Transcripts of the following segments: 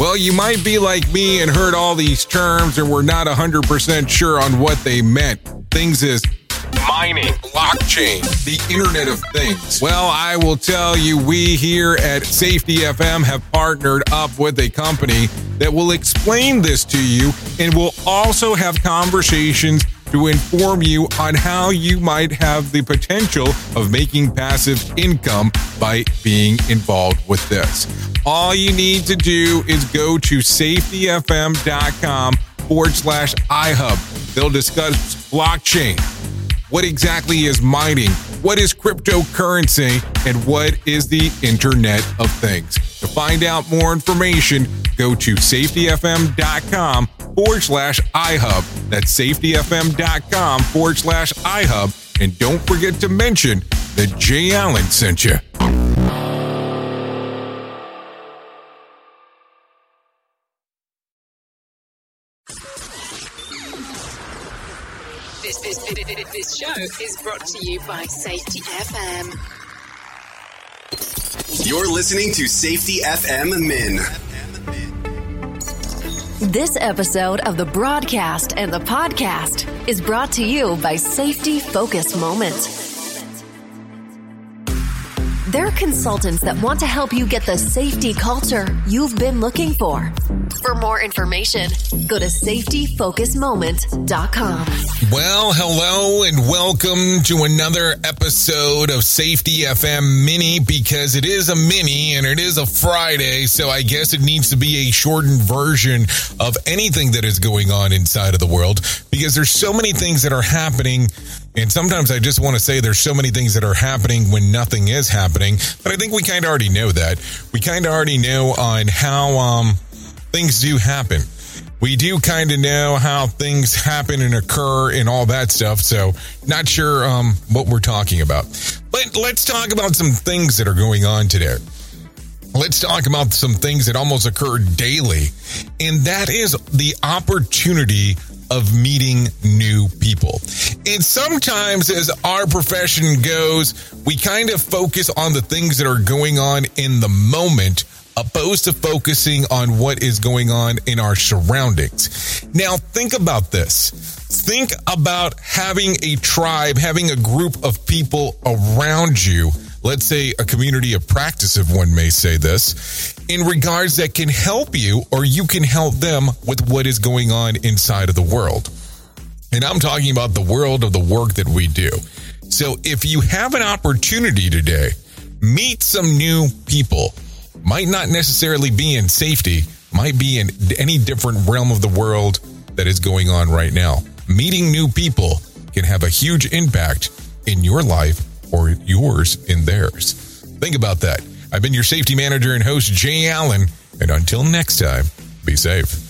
Well, you might be like me and heard all these terms and were not 100% sure on what they meant. Things is mining, blockchain, the Internet of Things. Well, I will tell you, we here at Safety FM have partnered up with a company that will explain this to you and will also have conversations to inform you on how you might have the potential of making passive income by being involved with this. All you need to do is go to safetyfm.com forward slash iHub. They'll discuss blockchain. What exactly is mining? What is cryptocurrency? And what is the Internet of Things? To find out more information, go to safetyfm.com forward slash iHub. That's safetyfm.com forward slash iHub. And don't forget to mention that Jay Allen sent you. This, this, this, this show is brought to you by Safety FM. You're listening to Safety FM Min. This episode of the broadcast and the podcast is brought to you by Safety Focus Moments. They're consultants that want to help you get the safety culture you've been looking for. For more information, go to safetyfocusmoment.com. Well, hello and welcome to another episode of Safety FM Mini because it is a mini and it is a Friday, so I guess it needs to be a shortened version of anything that is going on inside of the world because there's so many things that are happening and sometimes I just want to say there's so many things that are happening when nothing is happening, but I think we kind of already know that. We kind of already know on how um, things do happen. We do kind of know how things happen and occur and all that stuff. So, not sure um, what we're talking about. But let's talk about some things that are going on today. Let's talk about some things that almost occur daily, and that is the opportunity of meeting new people. And sometimes, as our profession goes, we kind of focus on the things that are going on in the moment opposed to focusing on what is going on in our surroundings. Now, think about this. Think about having a tribe, having a group of people around you. Let's say a community of practice, if one may say this, in regards that can help you or you can help them with what is going on inside of the world. And I'm talking about the world of the work that we do. So if you have an opportunity today, meet some new people. Might not necessarily be in safety, might be in any different realm of the world that is going on right now. Meeting new people can have a huge impact in your life or yours in theirs. Think about that. I've been your safety manager and host, Jay Allen. And until next time, be safe.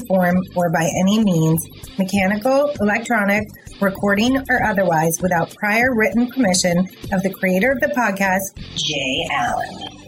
form or by any means, mechanical, electronic, recording, or otherwise, without prior written permission of the creator of the podcast, Jay Allen.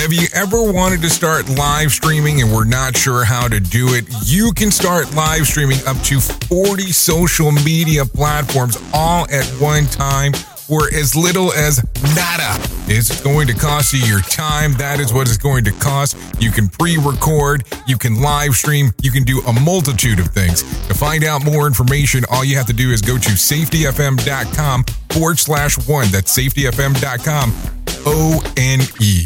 Have you ever wanted to start live streaming and were not sure how to do it? You can start live streaming up to 40 social media platforms all at one time for as little as nada. It's going to cost you your time. That is what it's going to cost. You can pre record, you can live stream, you can do a multitude of things. To find out more information, all you have to do is go to safetyfm.com forward slash one. That's safetyfm.com O N E.